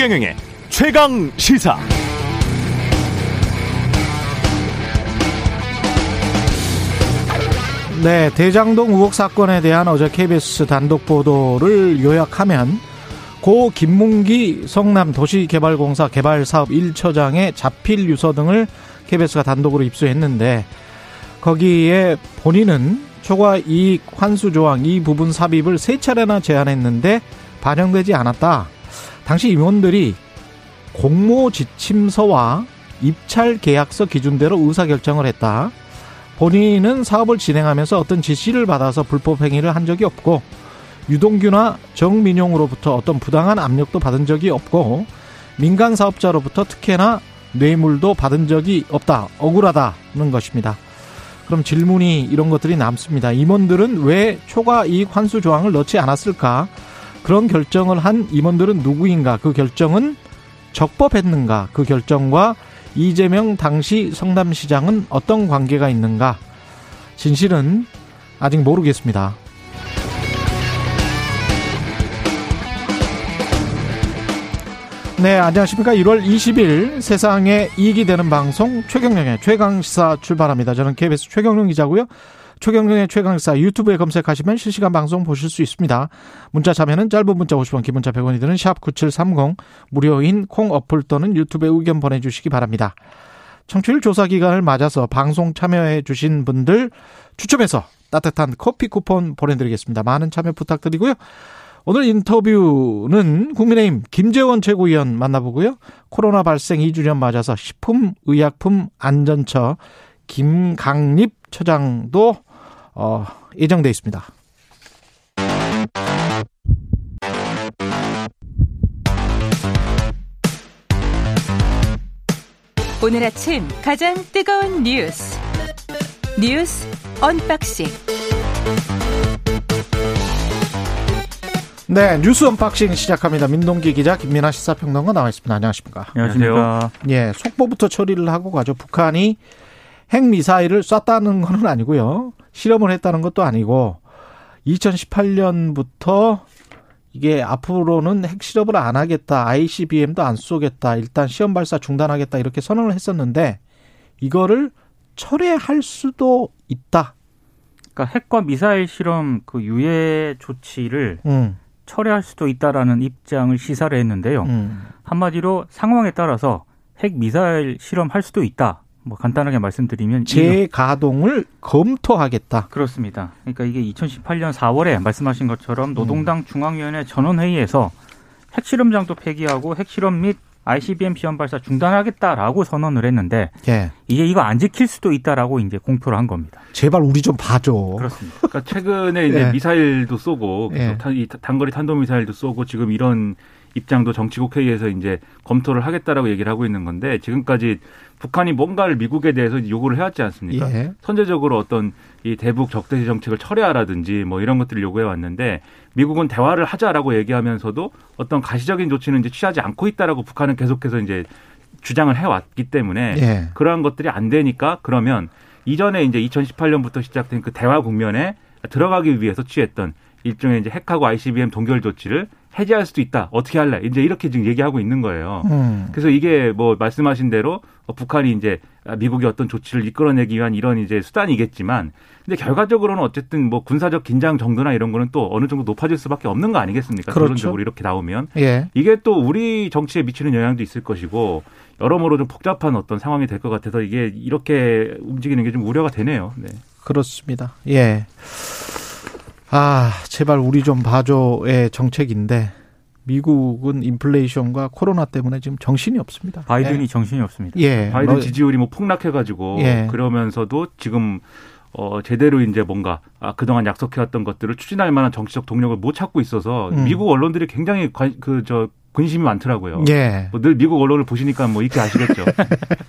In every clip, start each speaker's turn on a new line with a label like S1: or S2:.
S1: 최경영의 최강 시사.
S2: 네, 대장동 의혹 사건에 대한 어제 KBS 단독 보도를 요약하면 고 김문기 성남 도시개발공사 개발사업 1처장의 자필 유서 등을 KBS가 단독으로 입수했는데 거기에 본인은 초과 이익 환수 조항 이 부분 삽입을 세 차례나 제안했는데 반영되지 않았다. 당시 임원들이 공모 지침서와 입찰 계약서 기준대로 의사 결정을 했다. 본인은 사업을 진행하면서 어떤 지시를 받아서 불법 행위를 한 적이 없고 유동규나 정민용으로부터 어떤 부당한 압력도 받은 적이 없고 민간 사업자로부터 특혜나 뇌물도 받은 적이 없다. 억울하다는 것입니다. 그럼 질문이 이런 것들이 남습니다. 임원들은 왜 초과 이익 환수 조항을 넣지 않았을까? 그런 결정을 한 임원들은 누구인가? 그 결정은 적법했는가? 그 결정과 이재명 당시 성남시장은 어떤 관계가 있는가? 진실은 아직 모르겠습니다. 네, 안녕하십니까. 1월 20일 세상에 이익이 되는 방송 최경령의 최강시사 출발합니다. 저는 KBS 최경령 기자고요. 최경령의 최강시사 유튜브에 검색하시면 실시간 방송 보실 수 있습니다. 문자 참여는 짧은 문자 50원, 기본자 100원이 드는 샵 9730 무료인 콩 어플 또는 유튜브에 의견 보내주시기 바랍니다. 청취율 조사 기간을 맞아서 방송 참여해 주신 분들 추첨해서 따뜻한 커피 쿠폰 보내드리겠습니다. 많은 참여 부탁드리고요. 오늘 인터뷰는 국민의힘 김재원 최고위원 만나보고요. 코로나 발생 2주년 맞아서 식품의약품 안전처 김강립 처장도 어, 예정돼 있습니다.
S3: 오늘 아침 가장 뜨거운 뉴스 뉴스 unboxing
S2: 네, 뉴스 unboxing 시작합니다. 민동기 기자, 김민아 시사평론가 나와 있습니다. 안녕하십니까?
S4: 안녕하십니까?
S2: 예, 속보부터 처리를 하고 가죠. 북한이 핵 미사일을 쐈다는 건 아니고요. 실험을 했다는 것도 아니고 2018년부터 이게 앞으로는 핵 실험을 안 하겠다. ICBM도 안 쏘겠다. 일단 시험 발사 중단하겠다. 이렇게 선언을 했었는데 이거를 철회할 수도 있다.
S4: 그러니까 핵과 미사일 실험 그 유예 조치를
S2: 음.
S4: 철회할 수도 있다라는 입장을 시사를 했는데요.
S2: 음.
S4: 한마디로 상황에 따라서 핵 미사일 실험할 수도 있다. 뭐 간단하게 말씀드리면
S2: 재가동을 검토하겠다.
S4: 그렇습니다. 그러니까 이게 2018년 4월에 말씀하신 것처럼 노동당 중앙위원회 전원회의에서 핵실험장도 폐기하고 핵실험 및 ICBM 시험 발사 중단하겠다라고 선언을 했는데
S2: 예.
S4: 이제 이거 안 지킬 수도 있다라고 이제 공표를 한 겁니다.
S2: 제발 우리 좀 봐줘.
S4: 그렇습니다.
S5: 그러니까 최근에 이제
S2: 예.
S5: 미사일도 쏘고
S2: 예.
S5: 단거리 탄도 미사일도 쏘고 지금 이런 입장도 정치국 회의에서 이제 검토를 하겠다라고 얘기를 하고 있는 건데 지금까지 북한이 뭔가를 미국에 대해서 요구를 해왔지 않습니까?
S2: 예.
S5: 선제적으로 어떤 이 대북 적대시 정책을 철회하라든지 뭐 이런 것들을 요구해 왔는데 미국은 대화를 하자라고 얘기하면서도 어떤 가시적인 조치는 이제 취하지 않고 있다라고 북한은 계속해서 이제 주장을 해왔기 때문에
S2: 예.
S5: 그러한 것들이 안 되니까 그러면 이전에 이제 2018년부터 시작된 그 대화 국면에 들어가기 위해서 취했던 일종의 이제 핵하고 ICBM 동결 조치를 해제할 수도 있다. 어떻게 할래? 이제 이렇게 지금 얘기하고 있는 거예요.
S2: 음.
S5: 그래서 이게 뭐 말씀하신 대로 북한이 이제 미국이 어떤 조치를 이끌어내기 위한 이런 이제 수단이겠지만 근데 결과적으로는 어쨌든 뭐 군사적 긴장 정도나 이런 거는 또 어느 정도 높아질 수밖에 없는 거 아니겠습니까?
S2: 그렇죠.
S5: 결론적으로 이렇게 나오면
S2: 예.
S5: 이게 또 우리 정치에 미치는 영향도 있을 것이고 여러모로 좀 복잡한 어떤 상황이 될 것 같아서 이게 이렇게 움직이는 게 좀 우려가 되네요. 네.
S2: 그렇습니다. 예. 아, 제발 우리 좀 봐줘의 정책인데 미국은 인플레이션과 코로나 때문에 지금 정신이 없습니다.
S4: 바이든이 정신이 없습니다.
S2: 예.
S5: 바이든
S2: 뭐,
S5: 지지율이 뭐 폭락해가지고
S2: 예.
S5: 그러면서도 지금 어 제대로 이제 뭔가 아 그동안 약속해왔던 것들을 추진할 만한 정치적 동력을 못 찾고 있어서
S2: 음.
S5: 미국 언론들이 굉장히 그 저 근심이 많더라고요.
S2: 예.
S5: 뭐 늘 미국 언론을 보시니까 뭐 이렇게 아시겠죠.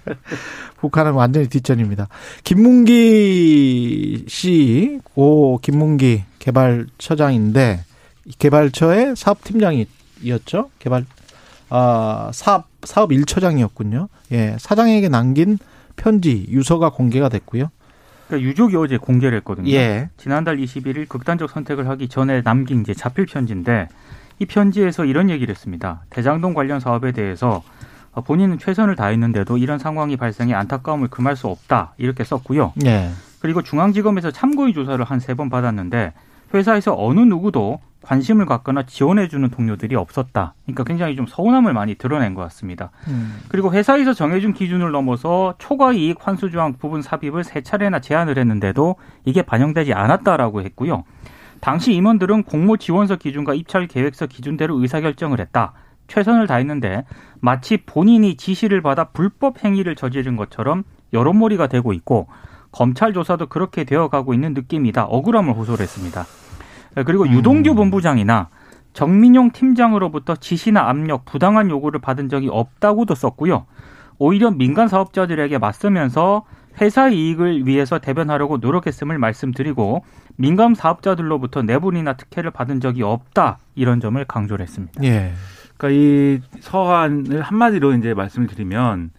S2: 북한은 완전히 뒷전입니다. 김문기 씨, 고 김문기 개발처장인데 이 개발처의 사업팀장이었죠. 개발 아 사업 사업 1처장이었군요. 예, 사장에게 남긴 편지 유서가 공개가 됐고요.
S4: 그러니까 유족이 어제 공개를 했거든요.
S2: 예.
S4: 지난달 21일 극단적 선택을 하기 전에 남긴 이제 자필 편지인데 이 편지에서 이런 얘기를 했습니다. 대장동 관련 사업에 대해서 본인은 최선을 다했는데도 이런 상황이 발생해 안타까움을 금할 수 없다 이렇게 썼고요.
S2: 예.
S4: 그리고 중앙지검에서 참고인 조사를 한 세 번 받았는데 회사에서 어느 누구도 관심을 갖거나 지원해주는 동료들이 없었다. 그러니까 굉장히 좀 서운함을 많이 드러낸 것 같습니다.
S2: 음.
S4: 그리고 회사에서 정해준 기준을 넘어서 초과 이익 환수 조항 부분 삽입을 세 차례나 제안을 했는데도 이게 반영되지 않았다라고 했고요. 당시 임원들은 공모 지원서 기준과 입찰 계획서 기준대로 의사결정을 했다. 최선을 다했는데 마치 본인이 지시를 받아 불법 행위를 저지른 것처럼 여론몰이가 되고 있고 검찰 조사도 그렇게 되어가고 있는 느낌이다. 억울함을 호소를 했습니다. 그리고 유동규 본부장이나 정민용 팀장으로부터 지시나 압력, 부당한 요구를 받은 적이 없다고도 썼고요. 오히려 민간 사업자들에게 맞서면서 회사 이익을 위해서 대변하려고 노력했음을 말씀드리고 민간 사업자들로부터 내분이나 특혜를 받은 적이 없다 이런 점을 강조를 했습니다.
S2: 예.
S5: 그러니까 이 서한을 한마디로 이제 말씀을 드리면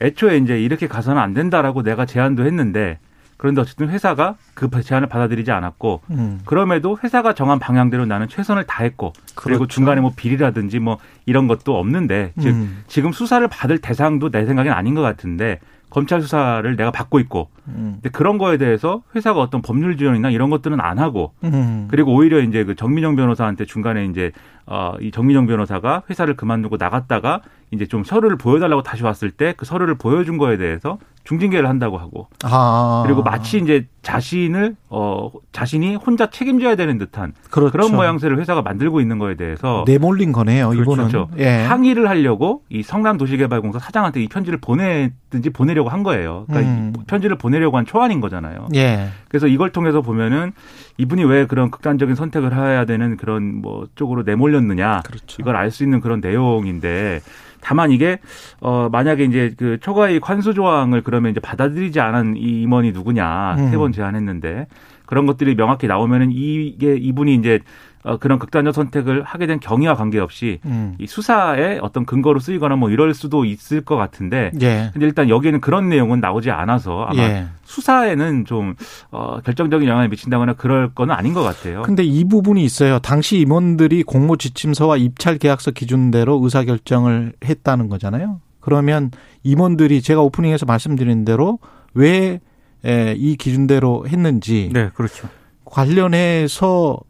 S5: 애초에 이제 이렇게 가서는 안 된다라고 내가 제안도 했는데 그런데 어쨌든 회사가 그 제안을 받아들이지 않았고
S2: 음.
S5: 그럼에도 회사가 정한 방향대로 나는 최선을 다했고 그리고
S2: 그렇죠.
S5: 중간에 뭐 비리라든지 뭐 이런 것도 없는데 즉
S2: 음.
S5: 지금 수사를 받을 대상도 내 생각엔 아닌 것 같은데 검찰 수사를 내가 받고 있고
S2: 음.
S5: 근데 그런 거에 대해서 회사가 어떤 법률 지원이나 이런 것들은 안 하고
S2: 음.
S5: 그리고 오히려 이제 그 정민영 변호사한테 중간에 이제 어이 정민영 변호사가 회사를 그만두고 나갔다가 이제 좀 서류를 보여달라고 다시 왔을 때 그 서류를 보여준 거에 대해서 중징계를 한다고 하고
S2: 아.
S5: 그리고 마치 이제 자신을 어 자신이 혼자 책임져야 되는 듯한
S2: 그렇죠.
S5: 그런 모양새를 회사가 만들고 있는 거에 대해서
S2: 내몰린 거네요. 이분은.
S5: 그렇죠.
S2: 예.
S5: 항의를 하려고 이 성남 도시개발공사 사장한테 이 편지를 보내든지 보내려고 한 거예요. 그러니까
S2: 음.
S5: 이 편지를 보내려고 한 초안인 거잖아요.
S2: 예.
S5: 그래서 이걸 통해서 보면은 이분이 왜 그런 극단적인 선택을 해야 되는 그런 뭐 쪽으로 내몰렸느냐
S2: 그렇죠.
S5: 이걸 알 수 있는 그런 내용인데 다만 이게 어 만약에 이제 그 초과이익 환수 조항을 그러면 이제 받아들이지 않은 이 임원이 누구냐
S2: 음.
S5: 세번 제안했는데 그런 것들이 명확히 나오면은 이게 이분이 이제 어 그런 극단적 선택을 하게 된 경위와 관계없이
S2: 음.
S5: 이 수사에 어떤 근거로 쓰이거나 뭐 이럴 수도 있을 것 같은데
S2: 예.
S5: 근데 일단 여기에는 그런 내용은 나오지 않아서 아마
S2: 예.
S5: 수사에는 좀 어, 결정적인 영향을 미친다거나 그럴 거는 아닌 것 같아요.
S2: 근데 이 부분이 있어요. 당시 임원들이 공모 지침서와 입찰 계약서 기준대로 의사 결정을 했다는 거잖아요. 그러면 임원들이 제가 오프닝에서 말씀드린 대로 왜 이 기준대로 했는지
S4: 네, 그렇죠.
S2: 관련해서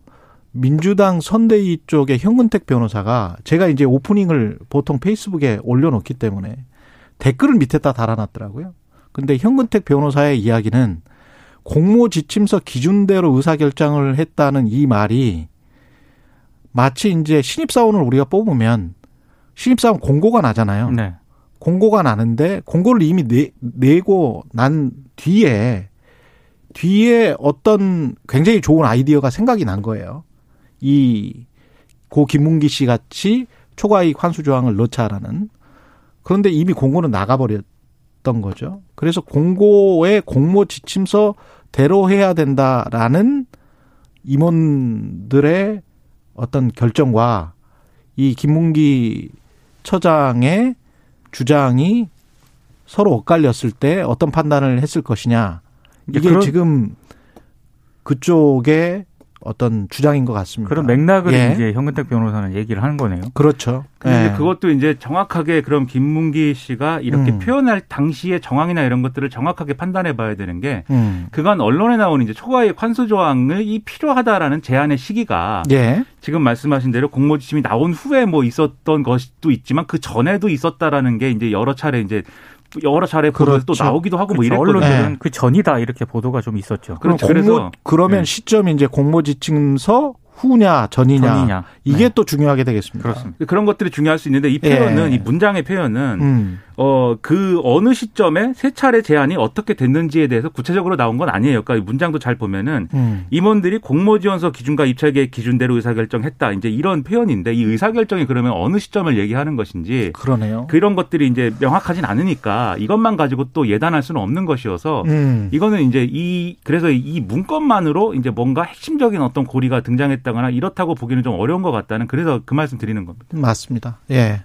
S2: 민주당 선대위 쪽의 현근택 변호사가 제가 이제 오프닝을 보통 페이스북에 올려놓기 때문에 댓글을 밑에다 달아놨더라고요. 근데 현근택 변호사의 이야기는 공모 지침서 기준대로 의사결정을 했다는 이 말이 마치 이제 신입사원을 우리가 뽑으면 신입사원 공고가 나잖아요.
S4: 네.
S2: 공고가 나는데 공고를 이미 내, 내고 난 뒤에 뒤에 어떤 굉장히 좋은 아이디어가 생각이 난 거예요. 이 고 김문기 씨 같이 초과이익 환수 조항을 넣자라는 그런데 이미 공고는 나가버렸던 거죠. 그래서 공고의 공모 지침서 대로 해야 된다라는 임원들의 어떤 결정과 이 김문기 처장의 주장이 서로 엇갈렸을 때 어떤 판단을 했을 것이냐. 이게
S4: 그런-
S2: 지금 그쪽의 어떤 주장인 것 같습니다.
S4: 그런 맥락을
S2: 예.
S4: 이제 현근택 변호사는 얘기를 하는 거네요.
S2: 그렇죠.
S5: 근데 이제
S2: 예.
S5: 그것도 이제 정확하게 그럼 김문기 씨가 이렇게
S2: 음.
S5: 표현할 당시의 정황이나 이런 것들을 정확하게 판단해 봐야 되는 게
S2: 음.
S5: 그간 언론에 나오는 이제 초과이익 환수 조항이 필요하다라는 제안의 시기가
S2: 예.
S5: 지금 말씀하신 대로 공모 지침이 나온 후에 뭐 있었던 것도 있지만 그 전에도 있었다라는 게 이제 여러 차례 이제 여러 차례 보도 또
S2: 그렇죠.
S5: 나오기도 하고 뭐
S4: 그렇죠.
S5: 이랬거든요.
S4: 언론들은
S2: 네.
S4: 그 전이다 이렇게 보도가 좀 있었죠.
S5: 그렇죠.
S2: 그럼 공모
S5: 그래서
S2: 그러면
S5: 네.
S2: 시점이 이제 공모 지침서 후냐 전이냐,
S4: 전이냐.
S2: 이게
S4: 네.
S2: 또 중요하게 되겠습니다.
S4: 그렇습니다.
S5: 그런 것들이 중요할 수 있는데 이 표현은
S2: 예.
S5: 이 문장의 표현은
S2: 음.
S5: 어, 그 어느 시점에 세 차례 제안이 어떻게 됐는지에 대해서 구체적으로 나온 건 아니에요. 그러니까 이 문장도 잘 보면은
S2: 음.
S5: 임원들이 공모지원서 기준과 입찰계획 기준대로 의사결정했다. 이제 이런 표현인데 이 의사결정이 그러면 어느 시점을 얘기하는 것인지
S2: 그러네요.
S5: 그런 것들이 이제 명확하진 않으니까 이것만 가지고 또 예단할 수는 없는 것이어서
S2: 음.
S5: 이거는 이제 이 그래서 이 문건만으로 이제 뭔가 핵심적인 어떤 고리가 등장했다거나 이렇다고 보기는 좀 어려운 것 같다는 그래서 그 말씀 드리는 겁니다.
S2: 맞습니다. 예.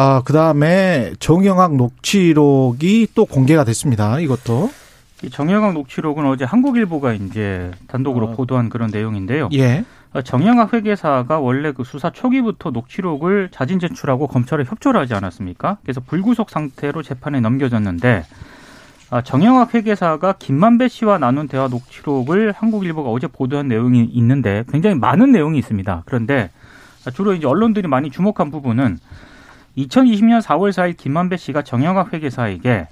S2: 아, 그 다음에 정영학 녹취록이 또 공개가 됐습니다. 이것도.
S4: 이 정영학 녹취록은 어제 한국일보가 이제 단독으로
S2: 어.
S4: 보도한 그런 내용인데요.
S2: 예.
S4: 어, 정영학 회계사가 원래 그 수사 초기부터 녹취록을 자진 제출하고 검찰에 협조를 하지 않았습니까? 그래서 불구속 상태로 재판에 넘겨졌는데 아, 정영학 회계사가 김만배 씨와 나눈 대화 녹취록을 한국일보가 어제 보도한 내용이 있는데 굉장히 많은 내용이 있습니다. 그런데 주로 이제 언론들이 많이 주목한 부분은 2020년 4월 4일 김만배 씨가 정영학 회계사에게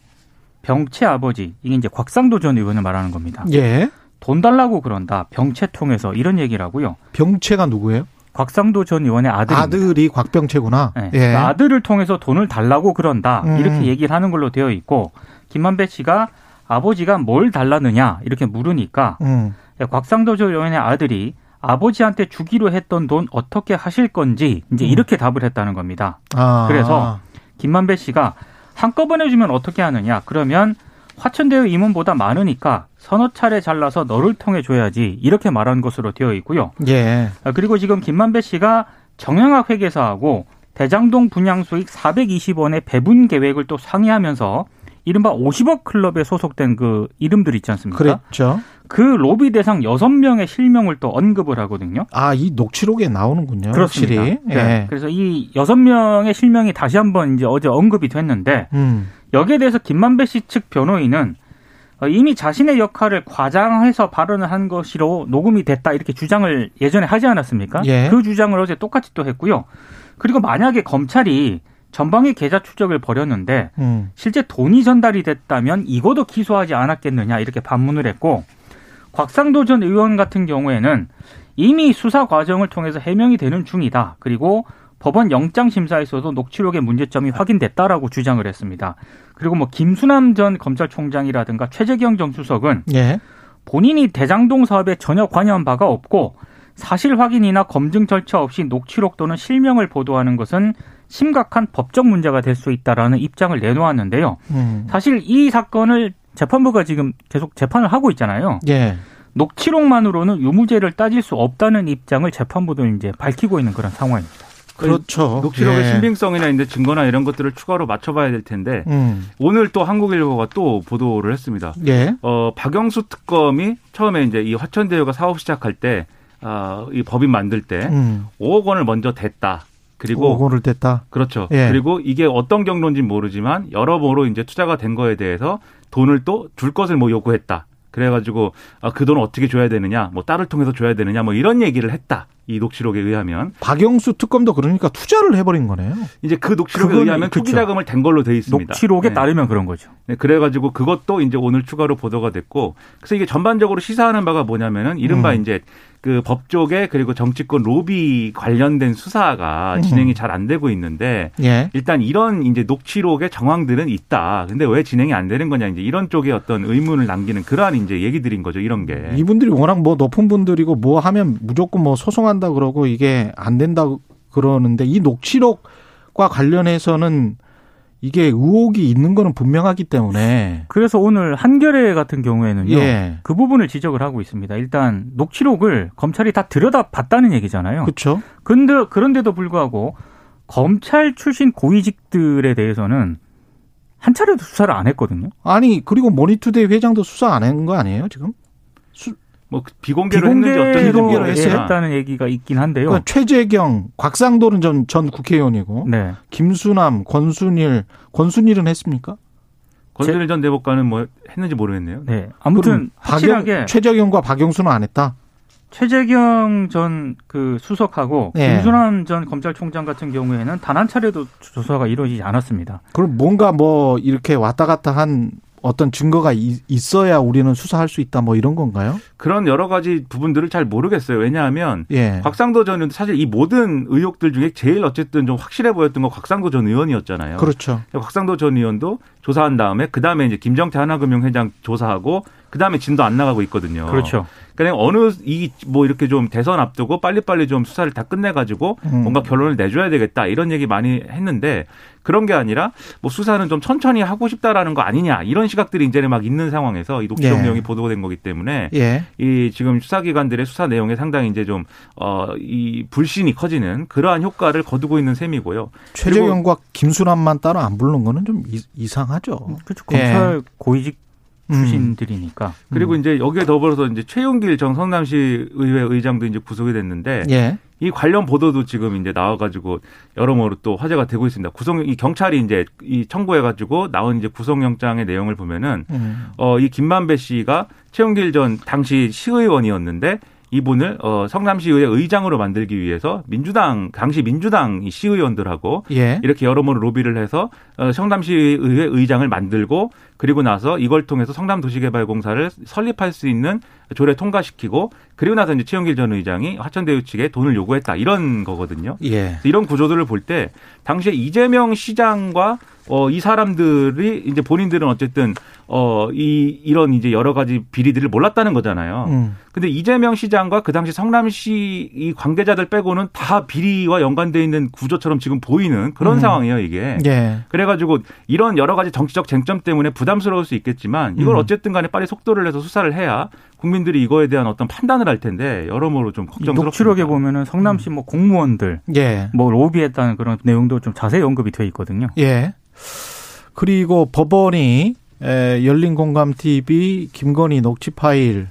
S4: 병채 아버지 이게 이제 곽상도 전 의원을 말하는 겁니다.
S2: 예.
S4: 돈 달라고 그런다. 병채 통해서 이런 얘기를 하고요.
S2: 병채가 누구예요?
S4: 곽상도 전 의원의 아들입니다.
S2: 아들이 곽병채구나.
S4: 네.
S2: 예.
S4: 그러니까 아들을 통해서 돈을 달라고 그런다.
S2: 음.
S4: 이렇게 얘기를 하는 걸로 되어 있고 김만배 씨가 아버지가 뭘 달라느냐 이렇게 물으니까
S2: 음.
S4: 곽상도 전 의원의 아들이 아버지한테 주기로 했던 돈 어떻게 하실 건지 이제
S2: 음.
S4: 이렇게 답을 했다는 겁니다.
S2: 아.
S4: 그래서 김만배 씨가 한꺼번에 주면 어떻게 하느냐? 그러면 화천대유 임원보다 많으니까 서너 차례 잘라서 너를 통해 줘야지 이렇게 말한 것으로 되어 있고요.
S2: 예.
S4: 아, 그리고 지금 김만배 씨가 정영학 회계사하고 대장동 분양 수익 420원의 배분 계획을 또 상의하면서 이른바 50억 클럽에 소속된 그 이름들 있지 않습니까?
S2: 그랬죠.
S4: 그 로비 대상 6명의 실명을 또 언급을 하거든요.
S2: 아, 이 녹취록에 나오는군요.
S4: 그렇습니다.
S2: 확실히.
S4: 네.
S2: 예.
S4: 그래서 이 6명의 실명이 다시 한번 이제 어제 언급이 됐는데
S2: 음.
S4: 여기에 대해서 김만배 씨 측 변호인은 어, 이미 자신의 역할을 과장해서 발언을 한 것으로 녹음이 됐다 이렇게 주장을 예전에 하지 않았습니까?
S2: 예.
S4: 그 주장을 어제 똑같이 또 했고요. 그리고 만약에 검찰이 전방위 계좌 추적을 벌였는데
S2: 음.
S4: 실제 돈이 전달이 됐다면 이거도 기소하지 않았겠느냐 이렇게 반문을 했고 곽상도 전 의원 같은 경우에는 이미 수사 과정을 통해서 해명이 되는 중이다. 그리고 법원 영장 심사에서도 녹취록의 문제점이 확인됐다라고 주장을 했습니다. 그리고 뭐 김수남 전 검찰총장이라든가 최재경 전 수석은
S2: 예.
S4: 본인이 대장동 사업에 전혀 관여한 바가 없고 사실 확인이나 검증 절차 없이 녹취록 또는 실명을 보도하는 것은 심각한 법적 문제가 될 수 있다라는 입장을 내놓았는데요.
S2: 음.
S4: 사실 이 사건을 재판부가 지금 계속 재판을 하고 있잖아요.
S2: 예.
S4: 녹취록만으로는 유무죄를 따질 수 없다는 입장을 재판부도 이제 밝히고 있는 그런 상황입니다.
S2: 그렇죠.
S5: 녹취록의
S2: 예.
S5: 신빙성이나 이제 증거나 이런 것들을 추가로 맞춰봐야 될 텐데
S2: 음.
S5: 오늘 또 한국일보가 또 보도를 했습니다.
S2: 예.
S5: 어, 박영수 특검이 처음에 이제 이 화천대유가 사업 시작할 때, 아, 이 법인 만들 때
S2: 음.
S5: 5억 원을 먼저 댔다. 그리고
S2: 오고를 댔다.
S5: 그렇죠.
S2: 예.
S5: 그리고 이게 어떤 경로인지는 모르지만 여러모로 이제 투자가 된 거에 대해서 돈을 또 줄 것을 뭐 요구했다. 그래가지고 아, 그 돈을 어떻게 줘야 되느냐, 뭐 딸을 통해서 줘야 되느냐, 뭐 이런 얘기를 했다. 이 녹취록에 의하면
S2: 박영수 특검도 그러니까 투자를 해버린 거네요.
S5: 이제 그 녹취록에
S2: 그건
S5: 의하면
S2: 그쵸.
S5: 투기 자금을 댄 걸로 돼 있습니다.
S4: 녹취록에
S5: 네.
S4: 따르면 그런 거죠.
S5: 네, 그래가지고 그것도 이제 오늘 추가로 보도가 됐고, 그래서 이게 전반적으로 시사하는 바가 뭐냐면은 이른바
S2: 음.
S5: 이제 그 법조계 그리고 정치권 로비 관련된 수사가
S2: 음.
S5: 진행이 잘 안 되고 있는데
S2: 예.
S5: 일단 이런 이제 녹취록의 정황들은 있다. 근데 왜 진행이 안 되는 거냐 이제 이런 쪽에 어떤 의문을 남기는 그러한 이제 얘기들인 거죠. 이런 게.
S2: 이분들이 워낙 뭐 높은 분들이고 뭐 하면 무조건 뭐 소송 한다 그러고 이게 안 된다 그러는데 이 녹취록과 관련해서는 이게 의혹이 있는 거는 분명하기 때문에
S4: 그래서 오늘 한겨레 같은 경우에는요.
S2: 예.
S4: 그 부분을 지적을 하고 있습니다. 일단 녹취록을 검찰이 다 들여다봤다는 얘기잖아요.
S2: 그렇죠.
S4: 근데 그런데도 불구하고 검찰 출신 고위직들에 대해서는 한 차례도 수사를 안 했거든요.
S2: 아니 그리고 모니투데이 회장도 수사 안 한 거 아니에요 지금?
S5: 뭐 비공개로 했는지 어떤지
S2: 비공개로?
S4: 했다는 얘기가 있긴 한데요.
S2: 그러니까 최재경, 곽상도는 전, 전 국회의원이고
S4: 네.
S2: 김수남, 권순일, 권순일은 했습니까?
S5: 권순일 전 대법관은 뭐 했는지 모르겠네요.
S4: 네. 아무튼 확실하게
S2: 박영, 최재경과 박영수는 안 했다.
S4: 최재경 전 그 수석하고
S2: 네.
S4: 김순환 전 검찰총장 같은 경우에는 단 한 차례도 조사가 이루어지지 않았습니다.
S2: 그럼 뭔가 뭐 이렇게 왔다 갔다 한 어떤 증거가 이- 있어야 우리는 수사할 수 있다 뭐 이런 건가요?
S5: 그런 여러 가지 부분들을 잘 모르겠어요. 왜냐하면
S2: 예.
S5: 곽상도 전 의원 사실 이 모든 의혹들 중에 제일 어쨌든 좀 확실해 보였던 건 곽상도 전 의원이었잖아요.
S2: 그렇죠.
S5: 곽상도 전 의원도 조사한 다음에 그 다음에 이제 김정태 하나금융회장 조사하고 그 다음에 진도 안 나가고 있거든요.
S4: 그렇죠.
S5: 그러니까 어느 이 뭐 이렇게 좀 대선 앞두고 빨리빨리 좀 수사를 다 끝내가지고
S2: 음.
S5: 뭔가 결론을 내줘야 되겠다 이런 얘기 많이 했는데 그런 게 아니라 뭐 수사는 좀 천천히 하고 싶다라는 거 아니냐 이런 시각들이 이제는 막 있는 상황에서 이 녹취록
S2: 예.
S5: 내용이 보도된 거기 때문에
S2: 예.
S5: 이 지금 수사기관들의 수사 내용에 상당히 이제 좀 어 이 불신이 커지는 그러한 효과를 거두고 있는 셈이고요.
S2: 최재경과 김수남만 따로 안 부른 거는 좀 이, 이상하죠.
S4: 그렇죠.
S2: 예.
S4: 검찰 고위직 출신들이니까.
S5: 그리고 이제 여기에 더불어서 이제 최용길 정 성남시 의회 의장도 이제 구속이 됐는데
S2: 예.
S5: 이 관련 보도도 지금 이제 나와가지고 여러모로 또 화제가 되고 있습니다. 구성 이 경찰이 이제 이 청구해가지고 나온 이제 구속영장의 내용을 보면은
S2: 음.
S5: 어이 김만배 씨가 최용길 전 당시 시의원이었는데 이분을 어 성남시의회 의장으로 만들기 위해서 민주당 당시 민주당 이 시의원들하고
S2: 예.
S5: 이렇게 여러모로 로비를 해서 어, 성남시의회 의장을 만들고 그리고 나서 이걸 통해서 성남도시개발공사를 설립할 수 있는 조례 통과시키고 그리고 나서 이제 최영길 전 의장이 화천대유 측에 돈을 요구했다 이런 거거든요.
S2: 예.
S5: 이런 구조들을 볼 때 당시에 이재명 시장과 어, 이 사람들이 이제 본인들은 어쨌든 어, 이 이런 이제 여러 가지 비리들을 몰랐다는 거잖아요.
S2: 음.
S5: 근데 이재명 시장과 그 당시 성남시 이 관계자들 빼고는 다 비리와 연관돼 있는 구조처럼 지금 보이는 그런
S2: 음.
S5: 상황이에요, 이게.
S2: 예.
S5: 그래 가지고 이런 여러 가지 정치적 쟁점 때문에 부담스러울 수 있겠지만 이걸
S2: 음.
S5: 어쨌든 간에 빨리 속도를 내서 수사를 해야 국민 들이 이거에 대한 어떤 판단을 할 텐데 여러모로
S4: 좀이
S5: 걱정스럽습니다.
S4: 녹취록에 보면은 성남시 뭐 공무원들
S2: 예.
S4: 뭐 로비했다는 그런 내용도 좀 자세히 언급이 돼 있거든요.
S2: 예. 그리고 법원이 에, 열린 공감 TV 김건희 녹취 파일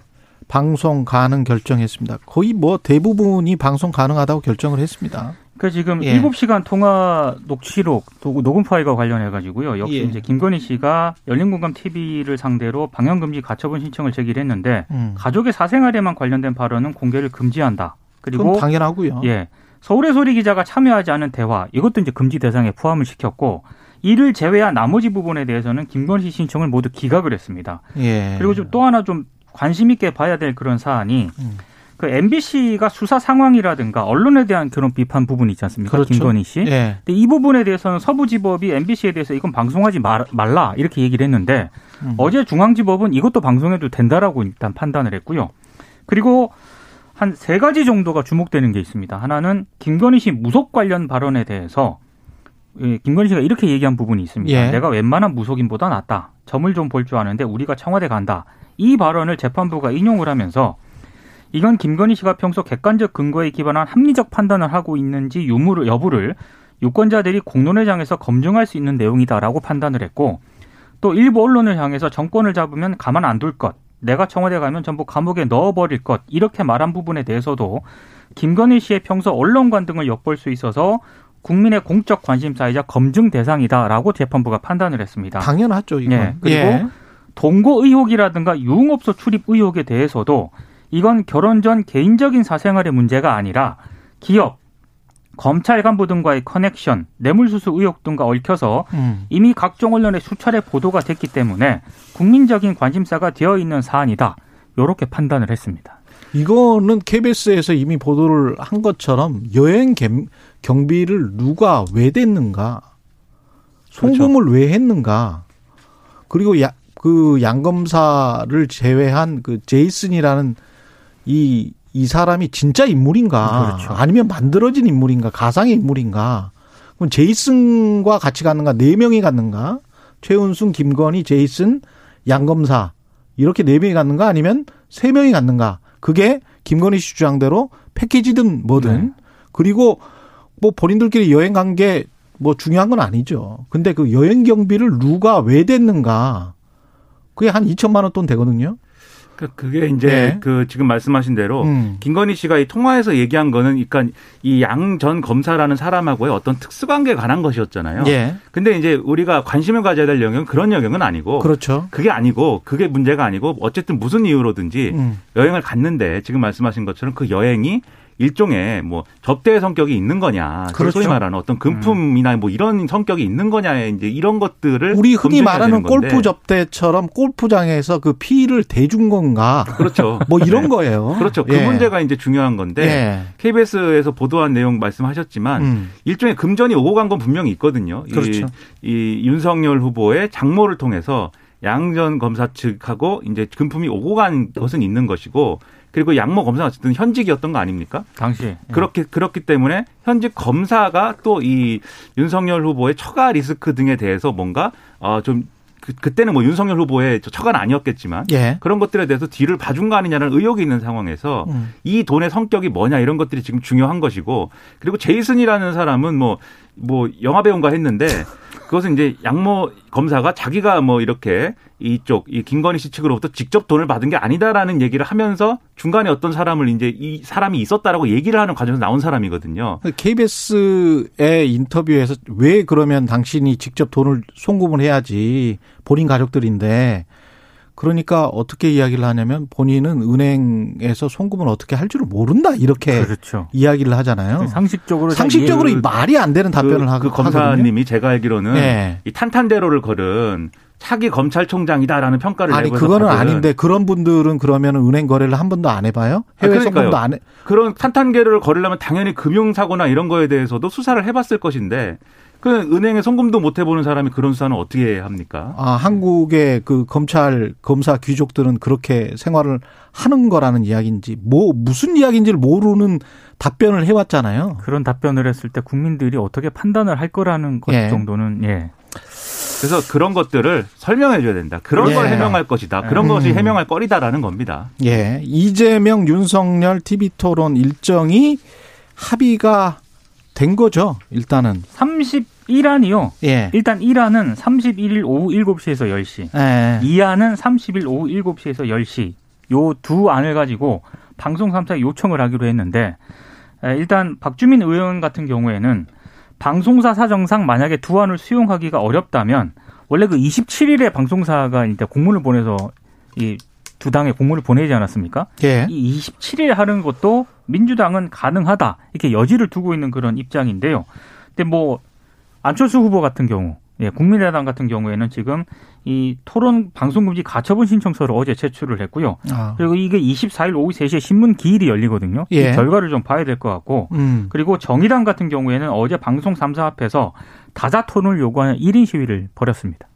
S2: 방송 가능 결정했습니다. 거의 뭐 대부분이 방송 가능하다고 결정을 했습니다.
S4: 그러니까 지금
S2: 예.
S4: 7시간 통화 녹취록, 도- 녹음 파일과 관련해 가지고요. 역시
S2: 예.
S4: 이제 김건희 씨가 열린공감 TV를 상대로 방영 금지 가처분 신청을 제기를 했는데
S2: 음.
S4: 가족의 사생활에만 관련된 발언은 공개를 금지한다. 그리고
S2: 당연하고요.
S4: 예. 서울의 소리 기자가 참여하지 않은 대화 이것도 이제 금지 대상에 포함을 시켰고 이를 제외한 나머지 부분에 대해서는 김건희 씨 신청을 모두 기각을 했습니다.
S2: 예.
S4: 그리고 좀 또 하나 좀 관심 있게 봐야 될 그런 사안이
S2: 음.
S4: 그 MBC가 수사 상황이라든가 언론에 대한 그런 비판 부분이 있지 않습니까?
S2: 그렇죠.
S4: 김건희 씨.
S2: 예.
S4: 근데 이 부분에 대해서는 서부지법이 MBC에 대해서 이건 방송하지 말- 말라 이렇게 얘기를 했는데
S2: 음.
S4: 어제 중앙지법은 이것도 방송해도 된다라고 일단 판단을 했고요. 그리고 한 세 가지 정도가 주목되는 게 있습니다. 하나는 김건희 씨 무속 관련 발언에 대해서 예, 김건희 씨가 이렇게 얘기한 부분이 있습니다.
S2: 예.
S4: 내가 웬만한 무속인보다 낫다. 점을 좀 볼 줄 아는데 우리가 청와대 간다. 이 발언을 재판부가 인용을 하면서 이건 김건희 씨가 평소 객관적 근거에 기반한 합리적 판단을 하고 있는지 유무를 여부를 유권자들이 공론회장에서 검증할 수 있는 내용이다라고 판단을 했고 또 일부 언론을 향해서 정권을 잡으면 가만 안 둘 것, 내가 청와대 가면 전부 감옥에 넣어버릴 것 이렇게 말한 부분에 대해서도 김건희 씨의 평소 언론관 등을 엿볼 수 있어서 국민의 공적 관심사이자 검증 대상이다라고 재판부가 판단을 했습니다.
S2: 당연하죠, 이건.
S4: 예, 그리고 동거 의혹이라든가 유흥업소 출입 의혹에 대해서도 이건 결혼 전 개인적인 사생활의 문제가 아니라 기업, 검찰 간부 등과의 커넥션, 뇌물수수 의혹 등과 얽혀서
S2: 음.
S4: 이미 각종 언론에 수차례 보도가 됐기 때문에 국민적인 관심사가 되어 있는 사안이다. 이렇게 판단을 했습니다.
S2: 이거는 KBS에서 이미 보도를 한 것처럼 여행 경- 경비를 누가 왜 댔는가? 송금을 왜 했는가? 그리고 야, 그 양검사를 제외한 그 제이슨이라는 이, 이 사람이 진짜 인물인가?
S4: 그렇죠.
S2: 아니면 만들어진 인물인가? 가상의 인물인가? 그럼 제이슨과 같이 갔는가? 네 명이 갔는가? 최은순, 김건희, 제이슨, 양검사. 이렇게 네 명이 갔는가? 아니면 세 명이 갔는가? 그게 김건희 씨 주장대로 패키지든 뭐든.
S4: 네.
S2: 그리고 뭐 본인들끼리 여행 간 게 뭐 중요한 건 아니죠. 근데 그 여행 경비를 누가 왜 댔는가? 그게 한 2천만 원 돈 되거든요.
S5: 그- 그게 이제
S2: 네.
S5: 그 지금 말씀하신 대로
S2: 음.
S5: 김건희 씨가 이 통화에서 얘기한 거는 그러니까 이 양 전 검사라는 사람하고의 어떤 특수관계에 관한 것이었잖아요.
S2: 예.
S5: 근데 이제 우리가 관심을 가져야 될 영역은 그런 영역은 아니고
S2: 그렇죠.
S5: 그게 아니고 그게 문제가 아니고 어쨌든 무슨 이유로든지
S2: 음.
S5: 여행을 갔는데 지금 말씀하신 것처럼 그 여행이 일종의 뭐 접대의 성격이 있는 거냐,
S2: 그렇죠.
S5: 소위 말하는 어떤 금품이나 뭐 이런 성격이 있는 거냐, 이제 이런 것들을
S2: 우리 흔히 말하는. 골프 접대처럼 골프장에서 그 피를 대준 건가?
S5: 그렇죠.
S2: 뭐 이런 거예요.
S5: 그렇죠. 그
S2: 예.
S5: 문제가 이제 중요한 건데
S2: 예.
S5: KBS에서 보도한 내용 말씀하셨지만
S2: 음.
S5: 일종의 금전이 오고 간 건 분명히 있거든요.
S2: 그렇죠.
S5: 이, 이 윤석열 후보의 장모를 통해서 양전 검사 측하고 이제 금품이 오고 간 것은 있는 것이고 그리고 양모 검사가 어쨌든 현직이었던 거 아닙니까?
S4: 당시
S5: 그렇게 그렇기 때문에 현직 검사가 또 이 윤석열 후보의 처가 리스크 등에 대해서 뭔가 어 좀 그, 그때는 뭐 윤석열 후보의 저 처가는 아니었겠지만
S2: 예.
S5: 그런 것들에 대해서 뒤를 봐준 거 아니냐는 의혹이 있는 상황에서
S2: 음.
S5: 이 돈의 성격이 뭐냐 이런 것들이 지금 중요한 것이고 그리고 제이슨이라는 사람은 뭐뭐 영화 배우인가 했는데 그것은 이제 양모 검사가 자기가 뭐 이렇게 이쪽 이 김건희 씨 측으로부터 직접 돈을 받은 게 아니다라는 얘기를 하면서 중간에 어떤 사람을 이제 이 사람이 있었다라고 얘기를 하는 과정에서 나온 사람이거든요.
S2: KBS의 인터뷰에서 왜 그러면 당신이 직접 돈을 송금을 해야지 본인 가족들인데 그러니까 어떻게 이야기를 하냐면 본인은 은행에서 송금을 어떻게 할 줄을 모른다 이렇게
S4: 그렇죠.
S2: 이야기를 하잖아요.
S4: 상식적으로
S2: 상식적으로 이 말이 안 되는 답변을
S5: 그,
S2: 하고
S5: 그 검사님이 제가 알기로는
S2: 네.
S5: 이 탄탄대로를 걸은 차기 검찰총장이다라는 평가를
S2: 아니 그거는
S5: 받은
S2: 아닌데 그런 분들은 그러면 은행 거래를 한 번도 안 해봐요? 해외
S5: 아, 그러니까요.
S2: 송금도 안 해?
S5: 그런 탄탄계를 걸으려면 당연히 금융사고나 이런 거에 대해서도 수사를 해봤을 것인데 그 은행에 송금도 못 해보는 사람이 그런 수사는 어떻게 합니까?
S2: 아, 한국의 그 검찰 검사 귀족들은 그렇게 생활을 하는 거라는 이야기인지 뭐 무슨 이야기인지를 모르는 답변을 해왔잖아요.
S4: 그런 답변을 했을 때 국민들이 어떻게 판단을 할 거라는 것
S2: 예.
S4: 정도는 예.
S5: 그래서 그런 것들을 설명해 줘야 된다. 그런
S2: 예.
S5: 걸 해명할 것이다. 그런
S2: 음.
S5: 것이 해명할 거리다라는 겁니다.
S2: 예, 이재명 윤석열 TV 토론 일정이 합의가 된 거죠. 일단은
S4: 31안이요.
S2: 예,
S4: 일단 1안은 31일 오후 7시에서 10시.
S2: 예.
S4: 2안은 30일 오후 7시에서 10시. 요 두 안을 가지고 방송 3사에 요청을 하기로 했는데 에, 일단 박주민 의원 같은 경우에는 방송사 사정상 만약에 두 안을 수용하기가 어렵다면 원래 그 27일에 방송사가 이제 공문을 보내서 이 두 당에 공문을 보내지 않았습니까?
S2: 예.
S4: 이 27일에 하는 것도 민주당은 가능하다 이렇게 여지를 두고 있는 그런 입장인데요. 근데 뭐 안철수 후보 같은 경우, 예, 국민의당 같은 경우에는 지금 이 토론 방송금지 가처분 신청서를 어제 제출을 했고요.
S2: 아,
S4: 그리고 이게 24일 오후 3시에 신문 기일이 열리거든요.
S2: 예.
S4: 이 결과를 좀 봐야 될 것 같고.
S2: 음,
S4: 그리고 정의당 같은 경우에는 어제 방송 3사 앞에서 다자 토론을 요구하는 1인 시위를 벌였습니다.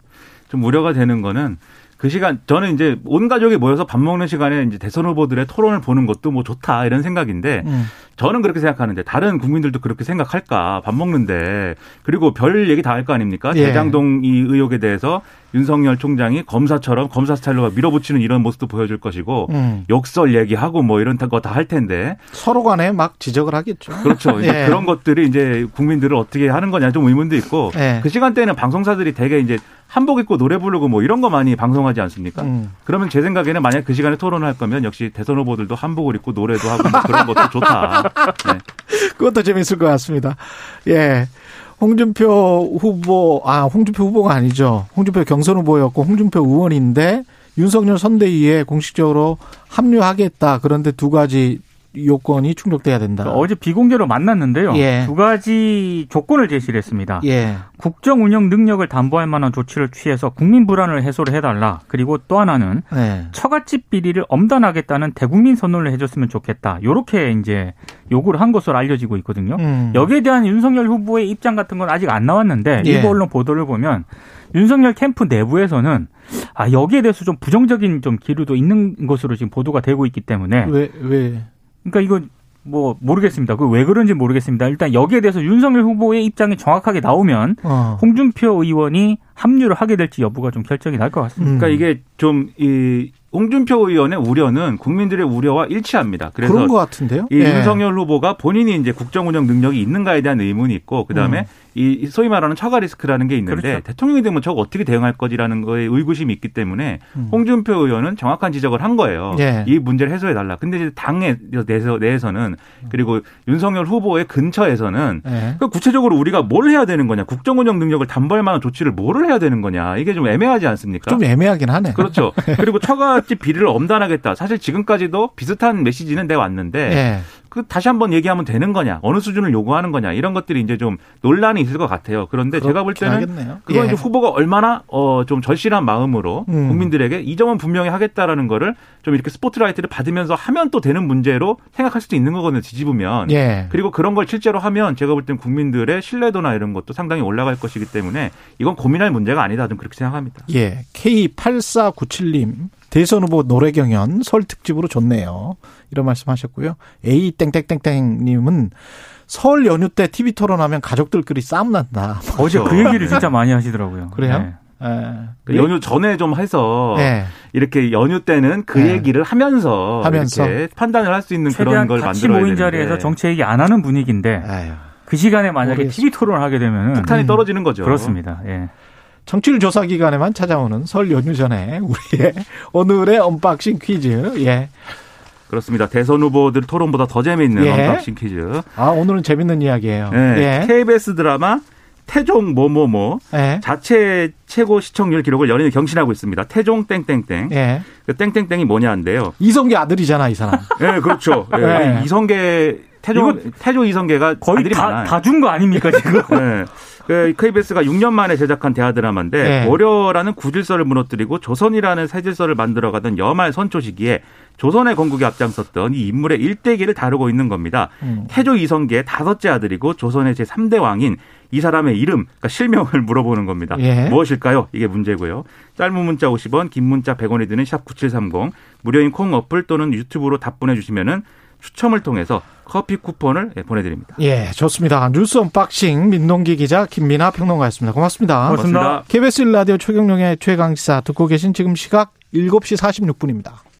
S5: 좀 우려가 되는 거는 그 시간 저는 이제 온 가족이 모여서 밥 먹는 시간에 이제 대선 후보들의 토론을 보는 것도 뭐 좋다 이런 생각인데
S2: 음.
S5: 저는 그렇게 생각하는데 다른 국민들도 그렇게 생각할까 밥 먹는데 그리고 별 얘기 다 할 거 아닙니까
S2: 예.
S5: 대장동 이 의혹에 대해서 윤석열 총장이 검사처럼 검사 스타일로 막 밀어붙이는 이런 모습도 보여줄 것이고
S2: 음.
S5: 욕설 얘기하고 뭐 이런 거 다 할 텐데
S2: 서로 간에 막 지적을 하겠죠.
S5: 그렇죠
S2: 예.
S5: 그런 것들이 이제 국민들을 어떻게 하는 거냐 좀 의문도 있고
S2: 예.
S5: 그 시간대에는 방송사들이 되게 이제 한복 입고 노래 부르고 뭐 이런 거 많이 방송하 지 않습니까?
S2: 음.
S5: 그러면 제 생각에는 만약 그 시간에 토론을 할 거면 역시 대선 후보들도 한복을 입고 노래도 하고 뭐 그런 것도 좋다. 네.
S2: 그것도 재밌을 것 같습니다. 예. 홍준표 후보, 아, 홍준표 후보가 아니죠. 홍준표 경선 후보였고, 홍준표 의원인데, 윤석열 선대위에 공식적으로 합류하겠다. 그런데 두 가지 요건이 충족돼야 된다.
S4: 그러니까 어제 비공개로 만났는데요.
S2: 예.
S4: 두 가지 조건을 제시를 했습니다.
S2: 예.
S4: 국정 운영 능력을 담보할 만한 조치를 취해서 국민 불안을 해소를 해달라. 그리고 또 하나는
S2: 네.
S4: 처갓집 비리를 엄단하겠다는 대국민 선언을 해줬으면 좋겠다. 요렇게 이제 요구를 한 것으로 알려지고 있거든요.
S2: 음.
S4: 여기에 대한 윤석열 후보의 입장 같은 건 아직 안 나왔는데
S2: 예.
S4: 일부 언론 보도를 보면 윤석열 캠프 내부에서는 아 여기에 대해서 좀 부정적인 좀 기류도 있는 것으로 지금 보도가 되고 있기 때문에
S2: 왜, 왜.
S4: 그러니까 이거 뭐 모르겠습니다. 그 왜 그런지 모르겠습니다. 일단 여기에 대해서 윤석열 후보의 입장이 정확하게 나오면
S2: 어.
S4: 홍준표 의원이 합류를 하게 될지 여부가 좀 결정이 날 것 같습니다.
S2: 음.
S5: 그러니까 이게 좀 이 홍준표 의원의 우려는 국민들의 우려와 일치합니다. 그래서
S2: 그런 것 같은데요?
S5: 이
S2: 예.
S5: 윤석열 후보가 본인이 이제 국정 운영 능력이 있는가에 대한 의문이 있고 그다음에
S2: 음.
S5: 이 소위 말하는 처가 리스크라는 게 있는데
S4: 그렇죠.
S5: 대통령이 되면 저거 어떻게 대응할 거지라는 거에 의구심이 있기 때문에
S2: 음.
S5: 홍준표 의원은 정확한 지적을 한 거예요.
S2: 예.
S5: 이 문제를 해소해 달라. 근데 이제 당에 내에서 내에서는 그리고 윤석열 후보의 근처에서는
S2: 예.
S5: 그 구체적으로 우리가 뭘 해야 되는 거냐, 국정 운영 능력을 담보할 만한 조치를 뭐를 해야 되는 거냐, 이게 좀 애매하지 않습니까?
S2: 좀 애매하긴 하네.
S5: 그렇죠. 그리고 처갓집 비리를 엄단하겠다. 사실 지금까지도 비슷한 메시지는 내왔는데
S2: 예.
S5: 그 다시 한번 얘기하면 되는 거냐, 어느 수준을 요구하는 거냐 이런 것들이 이제 좀 논란이 있을 것 같아요. 그런데 제가 볼 때는
S2: 하겠네요.
S5: 그건
S2: 예.
S5: 이제 후보가 얼마나 어 좀 절실한 마음으로
S2: 음.
S5: 국민들에게 이 점은 분명히 하겠다라는 거를 좀 이렇게 스포트라이트를 받으면서 하면 또 되는 문제로 생각할 수도 있는 거거든요. 뒤집으면.
S2: 예.
S5: 그리고 그런 걸 실제로 하면 제가 볼 땐 국민들의 신뢰도나 이런 것도 상당히 올라갈 것이기 때문에 이건 고민할 문제가 아니다. 좀 그렇게 생각합니다.
S2: 예. K8497님, 대선 후보 노래 경연 설 특집으로 좋네요. 이런 말씀 하셨고요. A 땡땡땡땡 님은 설 연휴 때 TV 토론하면 가족들끼리 싸움 난다.
S4: 어제 그. 얘기를 진짜 많이 하시더라고요.
S2: 그래요?
S4: 네.
S2: 예.
S5: 그 연휴 전에 좀 해서
S2: 예.
S5: 이렇게 연휴 때는 그
S2: 네.
S5: 얘기를 하면서,
S2: 하면서.
S5: 이렇게 판단을 할 수 있는
S4: 최대한
S5: 그런 걸
S4: 같이
S5: 만들어야
S4: 모인
S5: 되는데.
S4: 자리에서 정치 얘기 안 하는 분위기인데
S2: 아유.
S4: 그 시간에 만약에
S2: 모르겠습니다.
S4: TV 토론을 하게 되면 은
S5: 폭탄이 떨어지는 거죠.
S4: 그렇습니다. 예.
S2: 청취율 조사 기간에만 찾아오는 설 연휴 전에 우리의 오늘의 unboxing 퀴즈. 예.
S5: 그렇습니다. 대선 후보들 토론보다 더 재미있는
S2: 예.
S5: unboxing 퀴즈.
S2: 아, 오늘은 재밌는 이야기예요.
S5: 네.
S2: 예.
S5: KBS 드라마 태종 뭐뭐뭐
S2: 예.
S5: 자체 최고 시청률 기록을 연일 경신하고 있습니다. 태종 땡땡땡.
S2: 예.
S5: 그 땡땡땡이 뭐냐인데요.
S2: 이성계 아들이잖아, 이 사람.
S5: 예, 그렇죠. 예,
S2: 네.
S5: 이성계 태종 태조 이성계가
S4: 거의 다. 다 준 거 아닙니까 지금?
S5: 네. 그 KBS가 6년 만에 제작한 대하 드라마인데
S2: 네.
S5: 고려라는 구질서를 무너뜨리고 조선이라는 새 질서를 만들어가던 여말 선초 시기에 조선의 건국에 앞장섰던 이 인물의 일대기를 다루고 있는 겁니다.
S2: 음.
S5: 태조 이성계의 다섯째 아들이고 조선의 제3대 왕인 이 사람의 이름, 그러니까 실명을 물어보는 겁니다.
S2: 예.
S5: 무엇일까요? 이게 문제고요. 짧은 문자 50원, 긴 문자 100원이 드는 샵 9730, 무료인 콩 어플 또는 유튜브로 답변해 주시면은 추첨을 통해서 커피 쿠폰을 예, 보내드립니다.
S2: 예, 좋습니다. 뉴스 unboxing 민동기 기자 김민아 평론가였습니다. 고맙습니다.
S4: 고맙습니다.
S2: KBS 1라디오 최경영의 최강시사 듣고 계신 지금 시각 7시 46분입니다.